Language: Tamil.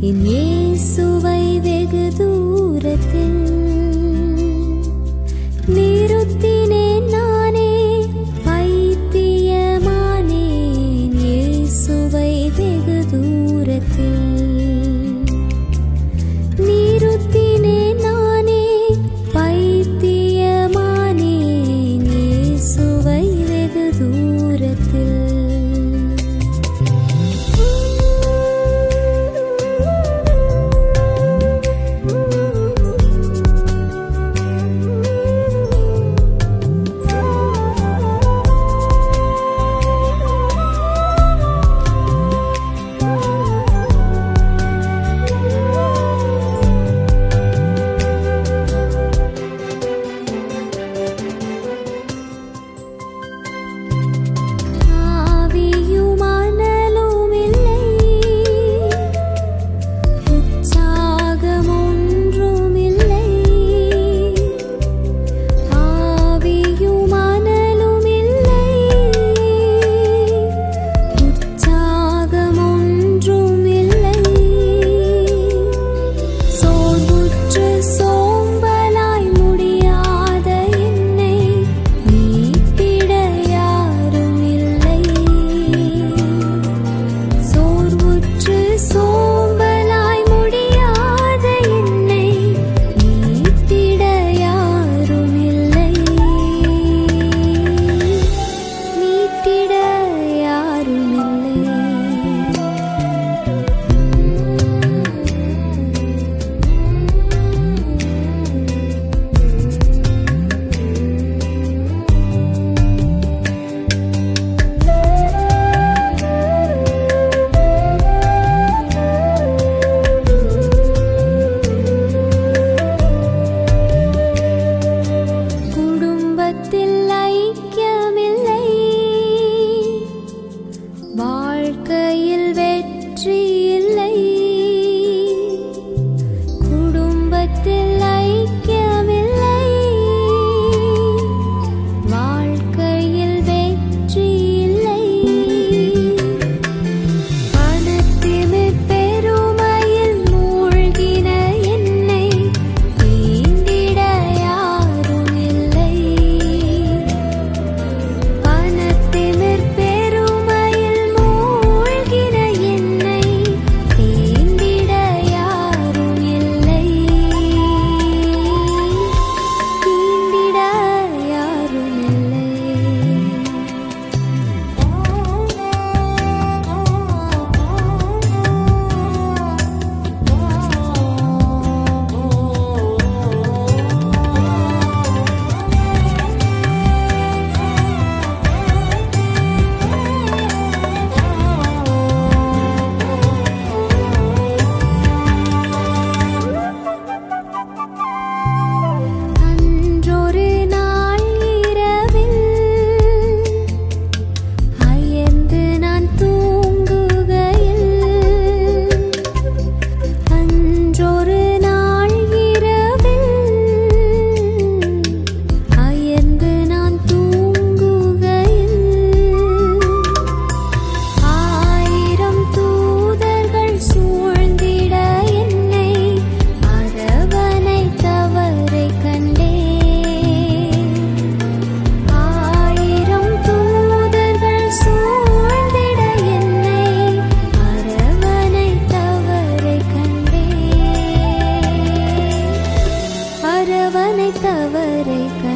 என் இயேசுவை வெகு தூரத்தில் ¡Suscríbete!